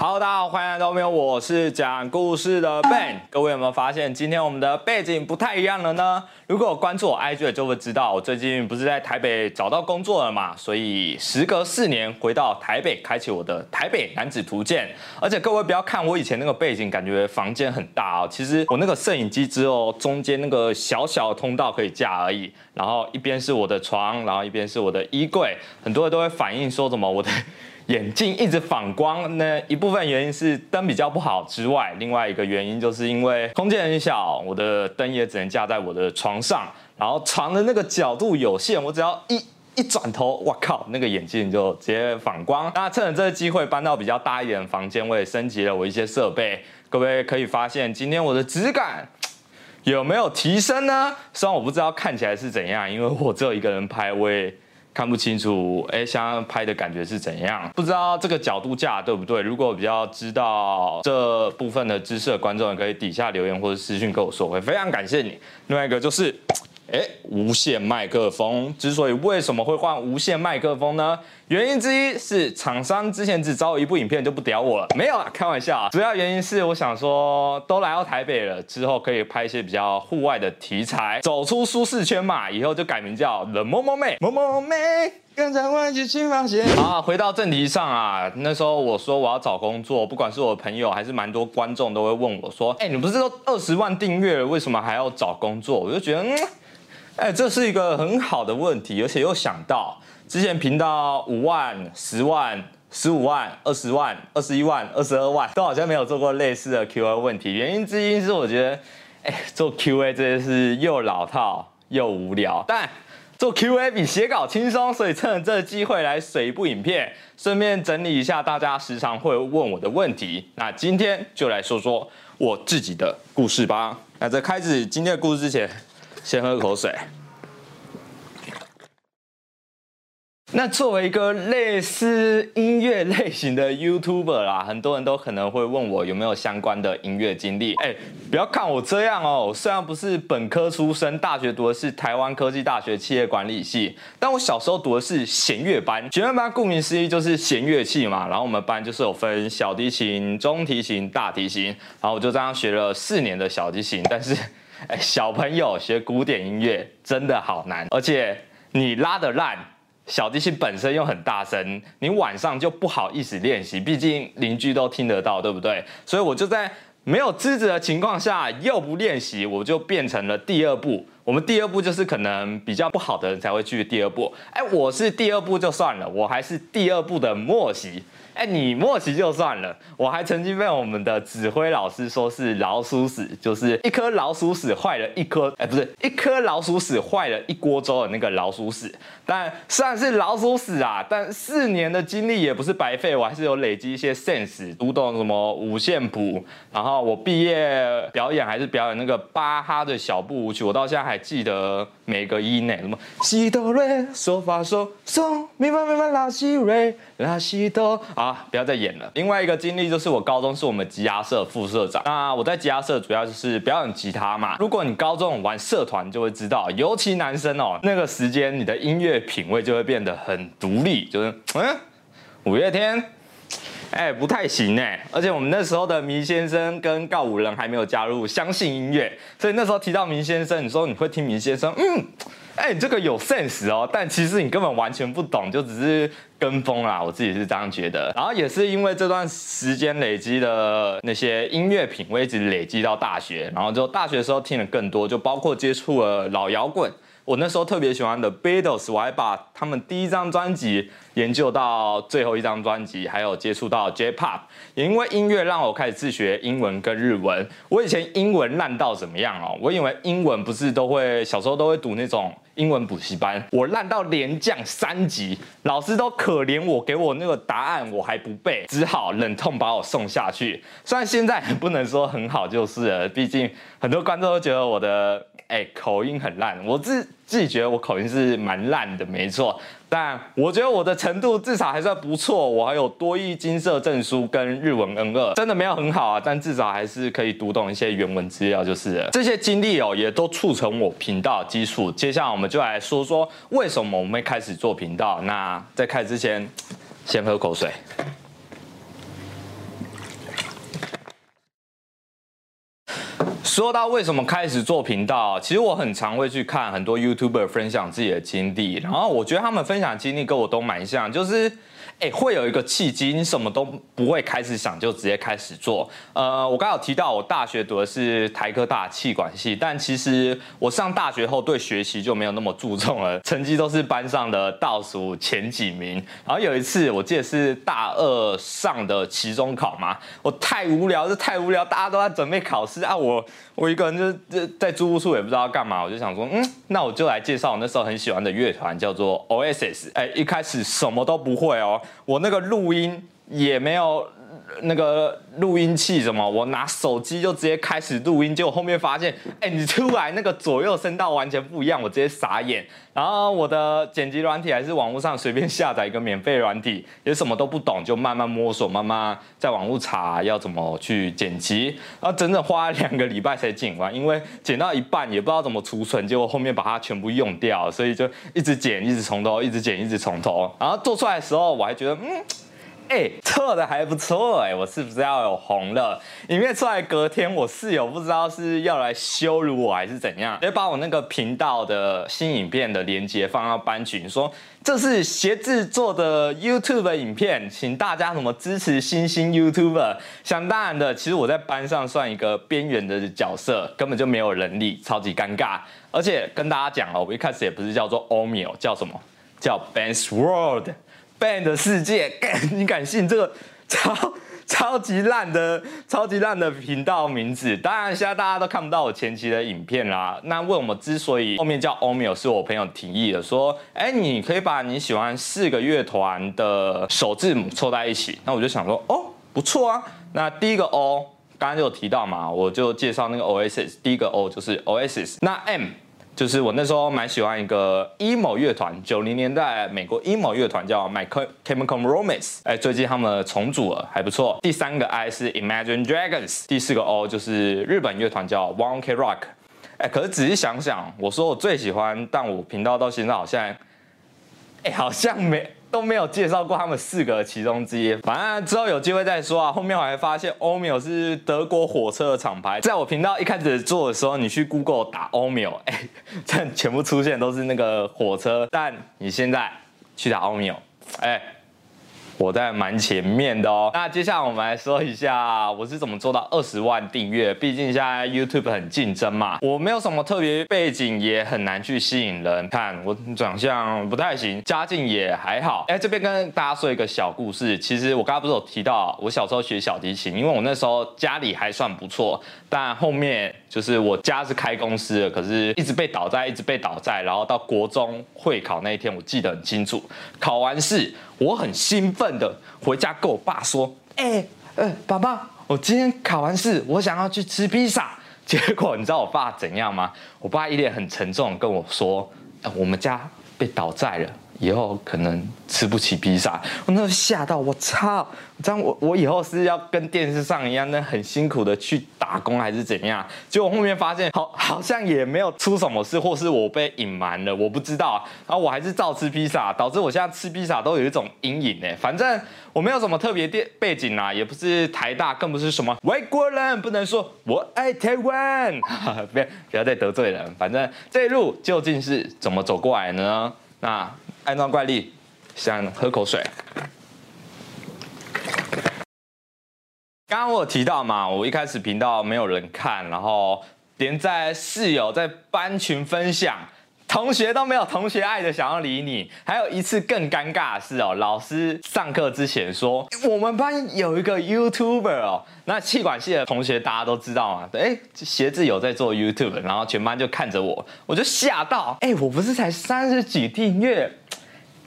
Hello，大家好，欢迎来到没有，我是讲故事的 Ben。各位有没有发现今天我们的背景不太一样了呢？如果有关注我 IG 的就会知道，我最近不是在台北找到工作了嘛，所以时隔四年回到台北，开启我的台北男子图鉴。而且各位不要看我以前那个背景，感觉房间很大哦。其实我那个摄影机只有中间那个小小的通道可以架而已，然后一边是我的床，然后一边是我的衣柜。很多人都会反映说什么我的。眼镜一直反光，那一部分原因是灯比较不好之外，另外一个原因就是因为空间很小，我的灯也只能架在我的床上，然后床的那个角度有限，我只要一一转头，我靠，那个眼镜就直接反光。那趁着这个机会搬到比较大一点的房间，我也升级了我一些设备。各位可以发现，今天我的质感有没有提升呢？虽然我不知道看起来是怎样，因为我只有一个人拍，我也。看不清楚，哎，像拍的感觉是怎样？不知道这个角度架对不对？如果比较知道这部分的知识的观众，可以底下留言或者私信跟我说，会非常感谢你。另外一个就是。哎，无线麦克风之所以为什么会换无线麦克风呢？原因之一是厂商之前只找我一部影片就不屌我了，没有啊，开玩笑啊。主要原因是我想说，都来到台北了，之后可以拍一些比较户外的题材，走出舒适圈嘛。以后就改名叫冷萌萌妹，萌萌妹，跟着我一起去冒险。好，回到正题上啊，那时候我说我要找工作，不管是我朋友还是蛮多观众都会问我说，哎，你不是都二十万订阅了，为什么还要找工作？我就觉得，嗯。哎，这是一个很好的问题，而且又想到之前频道五万、十万、十五万、二十万、二十一万、二十二万，都好像没有做过类似的 Q A 问题。原因之一是我觉得，哎，做 Q A 这件事又老套又无聊，但做 Q A 比写稿轻松，所以趁这个机会来水一部影片，顺便整理一下大家时常会问我的问题。那今天就来说说我自己的故事吧。那在开始今天的故事之前。先喝口水。那作为一个类似音乐类型的 YouTuber 啦，很多人都可能会问我有没有相关的音乐经历。哎，不要看我这样哦，虽然不是本科出身，大学读的是台湾科技大学企业管理系，但我小时候读的是弦乐班。弦乐班顾名思义就是弦乐器嘛，然后我们班就是有分小提琴、中提琴、大提琴，然后我就这样学了四年的小提琴，但是。哎，小朋友学古典音乐真的好难，而且你拉的烂，小提琴本身又很大声，你晚上就不好意思练习，毕竟邻居都听得到，对不对？所以我就在没有资质的情况下，又不练习，我就变成了第二步。我们第二步就是可能比较不好的人才会去第二步。哎，我是第二步就算了，我还是第二步的默习。哎，你默契就算了，我还曾经被我们的指挥老师说是老鼠屎，就是一颗老鼠屎坏了一颗，哎，不是一颗老鼠屎坏了一锅粥的那个老鼠屎。但虽然是老鼠屎啊，但四年的经历也不是白费，我还是有累积一些 sense，读懂什么五线谱，然后我毕业表演还是表演那个巴哈的小步舞曲，我到现在还记得每个音呢，什么西哆瑞嗦发嗦嗦咪发咪发拉西瑞拉西哆啊。不要再演了。另外一个经历就是，我高中是我们吉他社副社长。那我在吉他社主要就是表演吉他嘛。如果你高中玩社团，就会知道，尤其男生哦，那个时间你的音乐品味就会变得很独立。就是嗯，五月天，哎，不太行哎。而且我们那时候的迷先生跟告五人还没有加入相信音乐，所以那时候提到迷先生，你说你会听迷先生，嗯。哎，你这个有 sense 哦，但其实你根本完全不懂，就只是跟风啦。我自己是这样觉得。然后也是因为这段时间累积的那些音乐品味，一直累积到大学，然后就大学的时候听的更多，就包括接触了老摇滚。我那时候特别喜欢的 Beatles，我还把他们第一张专辑研究到最后一张专辑，还有接触到 J-Pop。也因为音乐让我开始自学英文跟日文。我以前英文烂到怎么样哦？我以为英文不是都会小时候都会读那种英文补习班，我烂到连降三级，老师都可怜我，给我那个答案我还不背，只好忍痛把我送下去。虽然现在不能说很好，就是了，毕竟很多观众都觉得我的。哎，口音很烂，我自自己觉得我口音是蛮烂的，没错。但我觉得我的程度至少还算不错，我还有多益金色证书跟日文 N 二，真的没有很好啊，但至少还是可以读懂一些原文资料，就是这些经历哦，也都促成我频道基础。接下来我们就来说说为什么我们会开始做频道。那在开始之前，先喝口水。说到为什么开始做频道，其实我很常会去看很多 YouTuber 分享自己的经历，然后我觉得他们分享经历跟我都蛮像，就是。哎，会有一个契机，你什么都不会开始想，就直接开始做。呃，我刚有提到，我大学读的是台科大气管系，但其实我上大学后对学习就没有那么注重了，成绩都是班上的倒数前几名。然后有一次，我记得是大二上的期中考嘛，我太无聊，这太无聊，大家都在准备考试啊，我我一个人就在在租屋处也不知道干嘛，我就想说，嗯，那我就来介绍我那时候很喜欢的乐团，叫做 OSS。哎，一开始什么都不会哦。我那个录音也没有那个录音器什么，我拿手机就直接开始录音，结果后面发现，哎，你出来那个左右声道完全不一样，我直接傻眼。然后我的剪辑软体还是网络上随便下载一个免费软体，也什么都不懂，就慢慢摸索，慢慢在网络查要怎么去剪辑，然后整整花了两个礼拜才剪完，因为剪到一半也不知道怎么储存，结果后面把它全部用掉，所以就一直剪，一直从头，一直剪，一直从头。然后做出来的时候，我还觉得，嗯。哎，做的还不错哎，我是不是要有红了？影片出来隔天，我室友不知道是要来羞辱我还是怎样，直接把我那个频道的新影片的链接放到班群，说这是鞋子做的 YouTube 影片，请大家什么支持新兴 YouTuber。想当然的，其实我在班上算一个边缘的角色，根本就没有能力，超级尴尬。而且跟大家讲哦，我一开始也不是叫做 Omio，叫什么？叫 Ben's World。Band 的世界，你敢信这个超超级烂的、超级烂的频道名字？当然，现在大家都看不到我前期的影片啦。那为什么之所以后面叫 Omio，是我朋友提议的，说，哎，你可以把你喜欢四个乐团的首字母凑在一起。那我就想说，哦，不错啊。那第一个 O，刚刚就有提到嘛，我就介绍那个 Oasis，第一个 O 就是 Oasis。那 M。就是我那时候蛮喜欢一个 emo 乐团，九零年代美国 emo 乐团叫 My Chemical Romance，哎，最近他们重组了，还不错。第三个 I 是 Imagine Dragons，第四个 O 就是日本乐团叫 One Ok Rock，哎，可是仔细想想，我说我最喜欢，但我频道到现在好像，哎，好像没。都没有介绍过他们四个其中之一，反正之后有机会再说啊。后面我还发现 o m i o 是德国火车的厂牌，在我频道一开始做的时候，你去 Google 打 o m i o 哎，这全部出现都是那个火车，但你现在去打 o m i o 哎。我在蛮前面的哦。那接下来我们来说一下我是怎么做到二十万订阅。毕竟现在 YouTube 很竞争嘛，我没有什么特别背景，也很难去吸引人。看我长相不太行，家境也还好。哎，这边跟大家说一个小故事。其实我刚刚不是有提到，我小时候学小提琴，因为我那时候家里还算不错，但后面就是我家是开公司的，可是一直被倒债，一直被倒债。然后到国中会考那一天，我记得很清楚，考完试。我很兴奋的回家跟我爸说：“哎，呃，爸爸，我今天考完试，我想要去吃披萨。”结果你知道我爸怎样吗？我爸一脸很沉重跟我说：“我们家被倒债了。”以后可能吃不起披萨，我那时候吓到，我操！这样我我以后是要跟电视上一样，那很辛苦的去打工还是怎样？结果后面发现好好像也没有出什么事，或是我被隐瞒了，我不知道。然后我还是照吃披萨，导致我现在吃披萨都有一种阴影呢。反正我没有什么特别电背景啦，也不是台大，更不是什么外国人，不能说我爱台湾，不要不要再得罪人。反正这一路究竟是怎么走过来呢？那。安装怪力，想喝口水。刚刚我有提到嘛，我一开始频道没有人看，然后连在室友在班群分享，同学都没有同学爱的想要理你。还有一次更尴尬的是哦，老师上课之前说我们班有一个 YouTuber 哦，那气管系的同学大家都知道嘛，哎，鞋子有在做 YouTube，然后全班就看着我，我就吓到，哎，我不是才三十几订阅。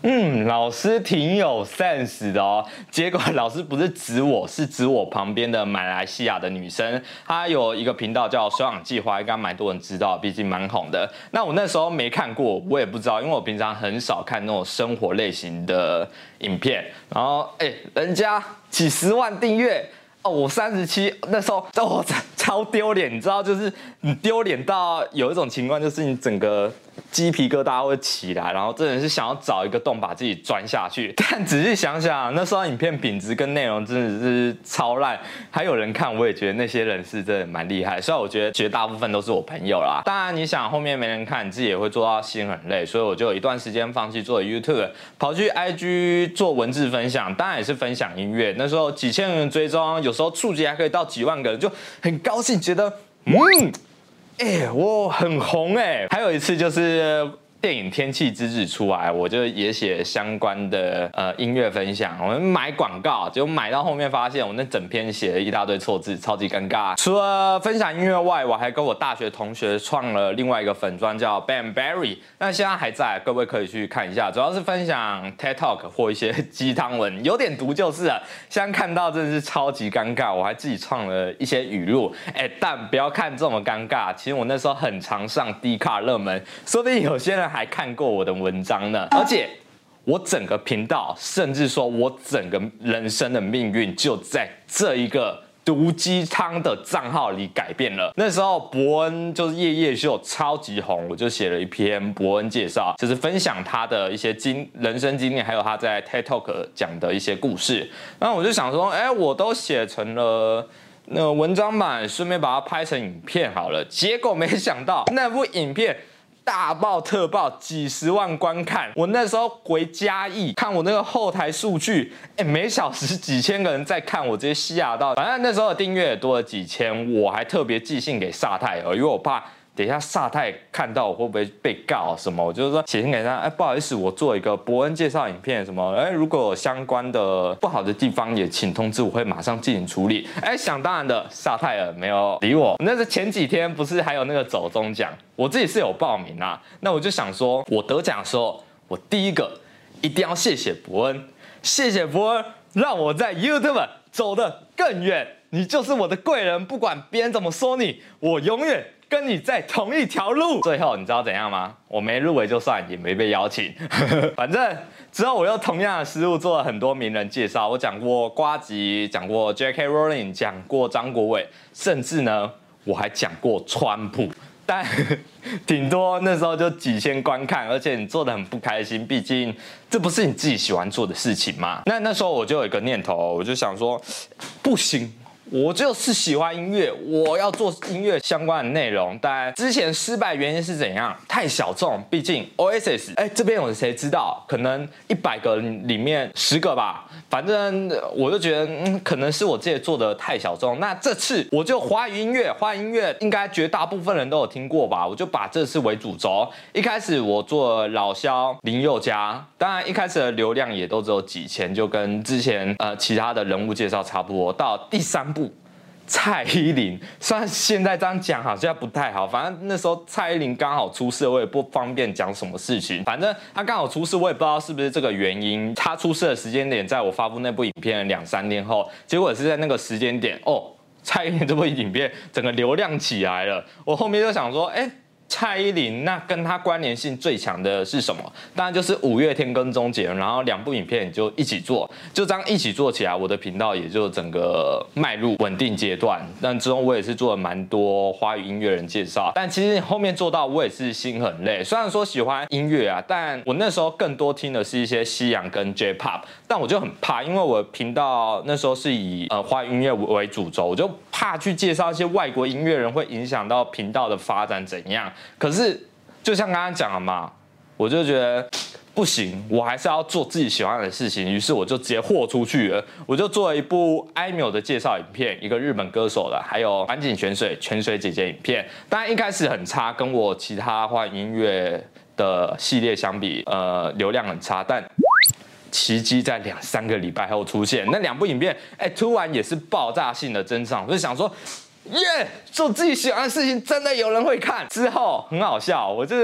嗯，老师挺有 sense 的哦。结果老师不是指我，是指我旁边的马来西亚的女生。她有一个频道叫“收养计划”，应该蛮多人知道，毕竟蛮红的。那我那时候没看过，我也不知道，因为我平常很少看那种生活类型的影片。然后，哎，人家几十万订阅哦，我三十七，那时候我超丢脸，你知道，就是你丢脸到有一种情况，就是你整个鸡皮疙瘩会起来，然后真的是想要找一个洞把自己钻下去。但仔细想想，那时候影片品质跟内容真的是超烂，还有人看，我也觉得那些人是真的蛮厉害。虽然我觉得绝大部分都是我朋友啦。当然，你想后面没人看，你自己也会做到心很累，所以我就有一段时间放弃做 YouTube，跑去 IG 做文字分享，当然也是分享音乐。那时候几千人追踪，有时候触及还可以到几万个人，就很高兴，觉得嗯。哎，我很红哎！还有一次就是电影《天气之子》出来，我就也写相关的呃音乐分享。我们买广告，结果买到后面发现我那整篇写了一大堆错字，超级尴尬。除了分享音乐外，我还跟我大学同学创了另外一个粉砖，叫 Ben Berry。那现在还在，各位可以去看一下。主要是分享 TED Talk 或一些鸡汤文，有点毒就是了。现在看到真的是超级尴尬，我还自己创了一些语录。哎，但不要看这么尴尬，其实我那时候很常上 D 卡热门，说不定有些人还看过我的文章呢。而且我整个频道，甚至说我整个人生的命运，就在这一个。毒鸡汤的账号里改变了。那时候伯恩就是夜夜秀超级红，我就写了一篇伯恩介绍，就是分享他的一些经人生经历，还有他在 TED Talk 讲的一些故事。那我就想说，哎，我都写成了那文章版，顺便把它拍成影片好了。结果没想到那部影片。大爆特爆，几十万观看。我那时候回嘉义看我那个后台数据，哎，每小时几千个人在看，我直接吓到。反正那时候的订阅也多了几千，我还特别寄信给萨太尔，因为我怕。等一下，萨泰看到我会不会被告什么？我就是说写信给他，哎，不好意思，我做一个伯恩介绍影片，什么？哎，如果有相关的不好的地方，也请通知，我会马上进行处理。哎，想当然的，萨泰尔没有理我。那是前几天不是还有那个走中奖，我自己是有报名啊。那我就想说，我得奖的时候，我第一个一定要谢谢伯恩，谢谢伯恩，让我在 YouTube 走得更远。你就是我的贵人，不管别人怎么说你，我永远。跟你在同一条路，最后你知道怎样吗？我没入围就算，也没被邀请。反正之后我又同样的思路做了很多名人介绍，我讲过瓜吉，讲过 J.K. Rowling，讲过张国伟，甚至呢我还讲过川普，但 顶多那时候就几千观看，而且你做的很不开心，毕竟这不是你自己喜欢做的事情嘛。那那时候我就有一个念头，我就想说，不行。我就是喜欢音乐，我要做音乐相关的内容。但之前失败原因是怎样？太小众，毕竟 OSS 哎，这边有谁知道？可能一百个里面十个吧。反正我就觉得，嗯，可能是我自己做的太小众。那这次我就华语音乐，华语音乐应该绝大部分人都有听过吧？我就把这次为主轴。一开始我做老肖林宥嘉，当然一开始的流量也都只有几千，就跟之前呃其他的人物介绍差不多。到第三部。蔡依林，虽然现在这样讲好像不太好，反正那时候蔡依林刚好出事，我也不方便讲什么事情。反正她刚好出事，我也不知道是不是这个原因。她出事的时间点，在我发布那部影片两三天后，结果是在那个时间点，哦，蔡依林这部影片整个流量起来了。我后面就想说，哎。蔡依林那跟她关联性最强的是什么？当然就是五月天跟钟杰，然后两部影片就一起做，就这样一起做起来，我的频道也就整个迈入稳定阶段。但之中我也是做了蛮多华语音乐人介绍，但其实后面做到我也是心很累。虽然说喜欢音乐啊，但我那时候更多听的是一些西洋跟 J-pop，但我就很怕，因为我频道那时候是以呃华语音乐为主轴，我就怕去介绍一些外国音乐人会影响到频道的发展怎样。可是，就像刚刚讲了嘛，我就觉得不行，我还是要做自己喜欢的事情。于是我就直接豁出去了，我就做了一部艾米的介绍影片，一个日本歌手的，还有安井泉水泉水姐姐影片。当然一开始很差，跟我其他换音乐的系列相比，呃，流量很差。但奇迹在两三个礼拜后出现，那两部影片，哎，突然也是爆炸性的增长。我就想说。耶！做自己喜欢的事情，真的有人会看。之后很好笑，我就。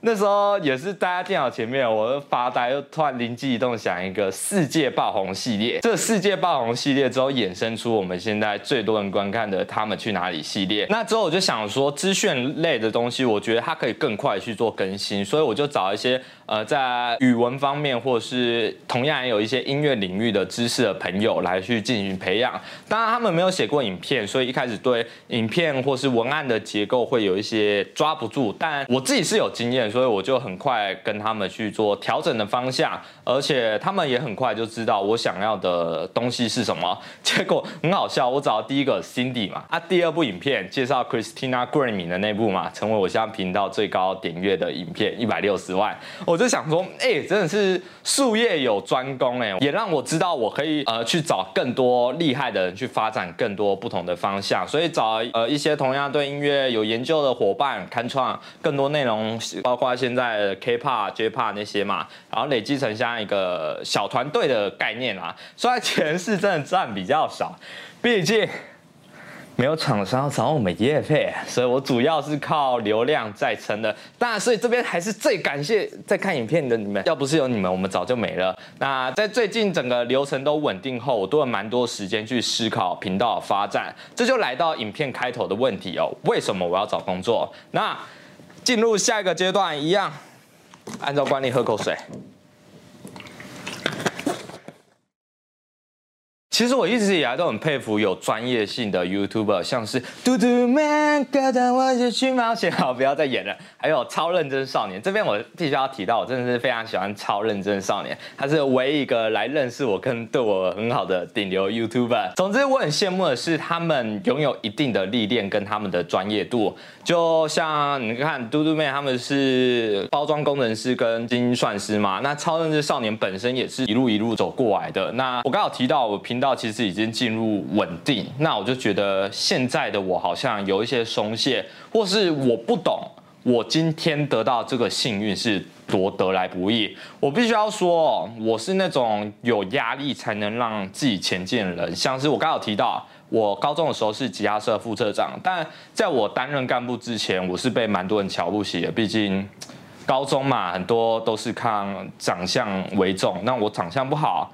那时候也是待在电脑前面，我就发呆，又突然灵机一动想一个世界爆红系列。这世界爆红系列之后衍生出我们现在最多人观看的《他们去哪里》系列。那之后我就想说，资讯类的东西，我觉得它可以更快去做更新，所以我就找一些呃在语文方面，或是同样也有一些音乐领域的知识的朋友来去进行培养。当然他们没有写过影片，所以一开始对影片或是文案的结构会有一些抓不住，但我自己是有经验。所以我就很快跟他们去做调整的方向，而且他们也很快就知道我想要的东西是什么。结果很好笑，我找到第一个 Cindy 嘛，啊，第二部影片介绍 Christina Grimmie 的那部嘛，成为我现在频道最高点阅的影片，一百六十万。我我就想说，哎，真的是术业有专攻哎，也让我知道我可以呃去找更多厉害的人去发展更多不同的方向，所以找呃一些同样对音乐有研究的伙伴，开创更多内容，包括现在 K-pop、J-pop 那些嘛，然后累积成像一个小团队的概念啊。虽然钱是真的赚比较少，毕竟。没有厂商找我们业费，所以我主要是靠流量在撑的。当然，所以这边还是最感谢在看影片的你们，要不是有你们，我们早就没了。那在最近整个流程都稳定后，我多了蛮多时间去思考频道发展。这就来到影片开头的问题哦，为什么我要找工作？那进入下一个阶段一样，按照惯例喝口水。其实我一直以来都很佩服有专业性的 YouTuber，像是嘟嘟 man，跟着我一起去冒险。好，不要再演了。还有超认真少年，这边我必须要提到，我真的是非常喜欢超认真少年，他是唯一一个来认识我跟对我很好的顶流 YouTuber。总之，我很羡慕的是他们拥有一定的历练跟他们的专业度。就像你看嘟嘟妹，他们是包装工程师跟精算师嘛，那超认真少年本身也是一路一路走过来的。那我刚好提到我频道。其实已经进入稳定，那我就觉得现在的我好像有一些松懈，或是我不懂，我今天得到这个幸运是多得来不易。我必须要说，我是那种有压力才能让自己前进的人。像是我刚好提到，我高中的时候是吉他社副社长，但在我担任干部之前，我是被蛮多人瞧不起的。毕竟高中嘛，很多都是看长相为重，那我长相不好。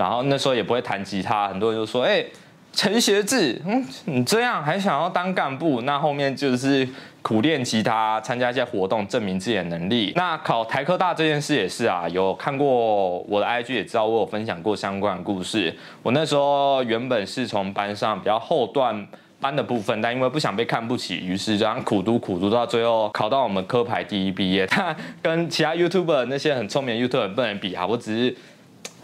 然后那时候也不会弹吉他，很多人就说：“哎，陈学志，嗯，你这样还想要当干部？那后面就是苦练吉他，参加一些活动，证明自己的能力。那考台科大这件事也是啊，有看过我的 IG 也知道我有分享过相关的故事。我那时候原本是从班上比较后段班的部分，但因为不想被看不起，于是这样苦读苦读到最后考到我们科排第一毕业。他跟其他 YouTuber 那些很聪明的 YouTuber 不能比啊，我只是。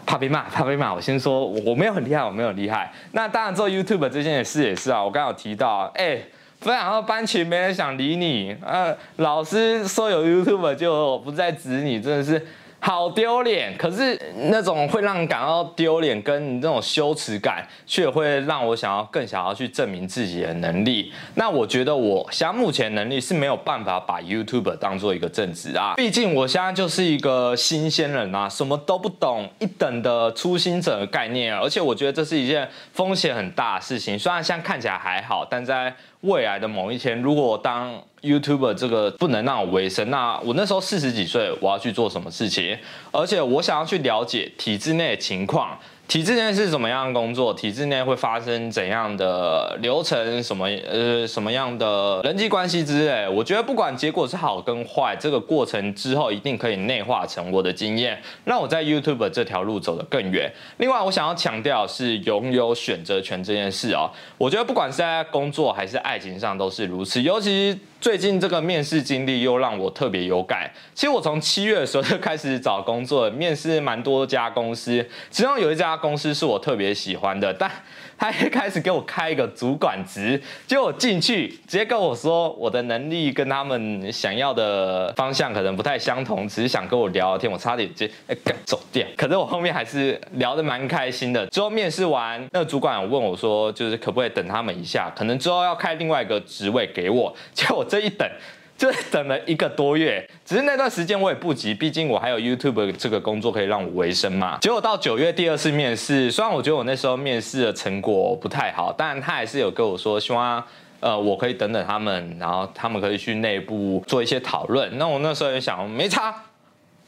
怕被骂，怕被骂。我先说，我没有很厉害，我没有厉害。那当然做 YouTube 这件事也是啊。我刚有提到，哎，分享到班群没人想理你，呃，老师说有 YouTube 就不再指你，真的是。好丢脸，可是那种会让人感到丢脸，跟你这种羞耻感，却会让我想要更想要去证明自己的能力。那我觉得我现在目前能力是没有办法把 YouTube 当做一个正职啊，毕竟我现在就是一个新鲜人啊，什么都不懂，一等的初心者的概念，而且我觉得这是一件风险很大的事情。虽然现在看起来还好，但在未来的某一天，如果当 YouTuber 这个不能让我维生，那我那时候四十几岁，我要去做什么事情？而且我想要去了解体制内的情况。体制内是怎么样工作？体制内会发生怎样的流程？什么呃什么样的人际关系之类？我觉得不管结果是好跟坏，这个过程之后一定可以内化成我的经验，让我在 YouTube 这条路走得更远。另外，我想要强调是拥有选择权这件事哦。我觉得不管是在工作还是爱情上都是如此，尤其。最近这个面试经历又让我特别有感。其实我从七月的时候就开始找工作，面试蛮多家公司，其中有一家公司是我特别喜欢的，但。他一开始给我开一个主管职，结果进去直接跟我说，我的能力跟他们想要的方向可能不太相同，只是想跟我聊聊天，我差点直接哎走掉。可是我后面还是聊得蛮开心的。之后面试完，那个主管问我说，就是可不可以等他们一下，可能之后要开另外一个职位给我。结果我这一等。就等了一个多月，只是那段时间我也不急，毕竟我还有 YouTube 这个工作可以让我维生嘛。结果到九月第二次面试，虽然我觉得我那时候面试的成果不太好，但他还是有跟我说，希望呃我可以等等他们，然后他们可以去内部做一些讨论。那我那时候也想，没差，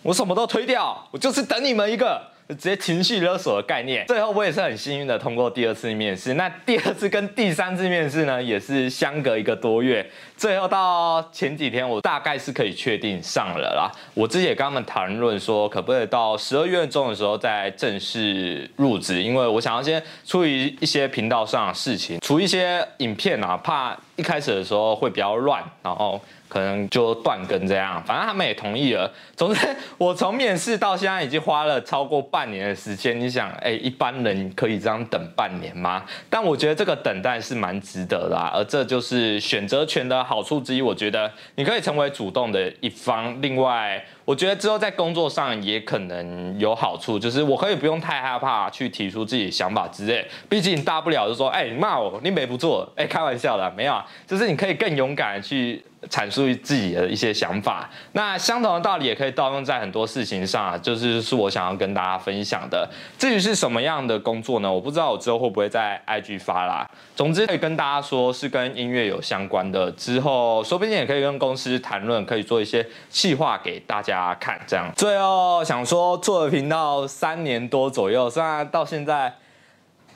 我什么都推掉，我就是等你们一个。直接情绪勒索的概念，最后我也是很幸运的通过第二次面试。那第二次跟第三次面试呢，也是相隔一个多月。最后到前几天，我大概是可以确定上了啦。我自己也跟他们谈论说，可不可以到十二月中的时候再正式入职，因为我想要先处理一些频道上的事情，出一些影片啊，怕。一开始的时候会比较乱，然后。可能就断更这样，反正他们也同意了。总之，我从面试到现在已经花了超过半年的时间。你想，哎，一般人可以这样等半年吗？但我觉得这个等待是蛮值得的，而这就是选择权的好处之一。我觉得你可以成为主动的一方。另外，我觉得之后在工作上也可能有好处，就是我可以不用太害怕去提出自己的想法之类。毕竟大不了就说，哎，你骂我，你没不做，哎，开玩笑的，没有啊，就是你可以更勇敢去。阐述自己的一些想法，那相同的道理也可以套用在很多事情上，就是是我想要跟大家分享的。至于是什么样的工作呢？我不知道我之后会不会在 IG 发啦。总之可以跟大家说，是跟音乐有相关的。之后说不定也可以跟公司谈论，可以做一些企划给大家看。这样，最后想说，做了频道三年多左右，虽然到现在。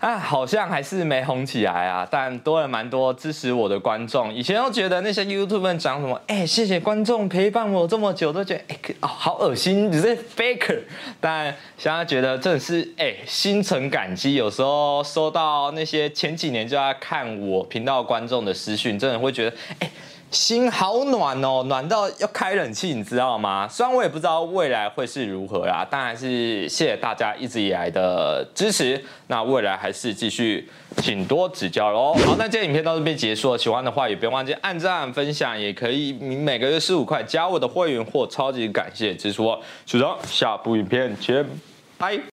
啊，好像还是没红起来啊，但多了蛮多支持我的观众。以前都觉得那些 YouTube 讲什么，哎，谢谢观众陪伴我这么久，都觉得哎，好恶心，你是 faker。但现在觉得真的是哎，心存感激。有时候收到那些前几年就在看我频道观众的私讯，真的会觉得哎。心好暖哦，暖到要开冷气，你知道吗？虽然我也不知道未来会是如何啦，但还是谢谢大家一直以来的支持。那未来还是继续，请多指教喽。好，那今天影片到这边结束了，喜欢的话也别忘记按赞、分享，也可以你每个月十五块加我的会员或超级感谢支持我。就这样，下部影片见，拜。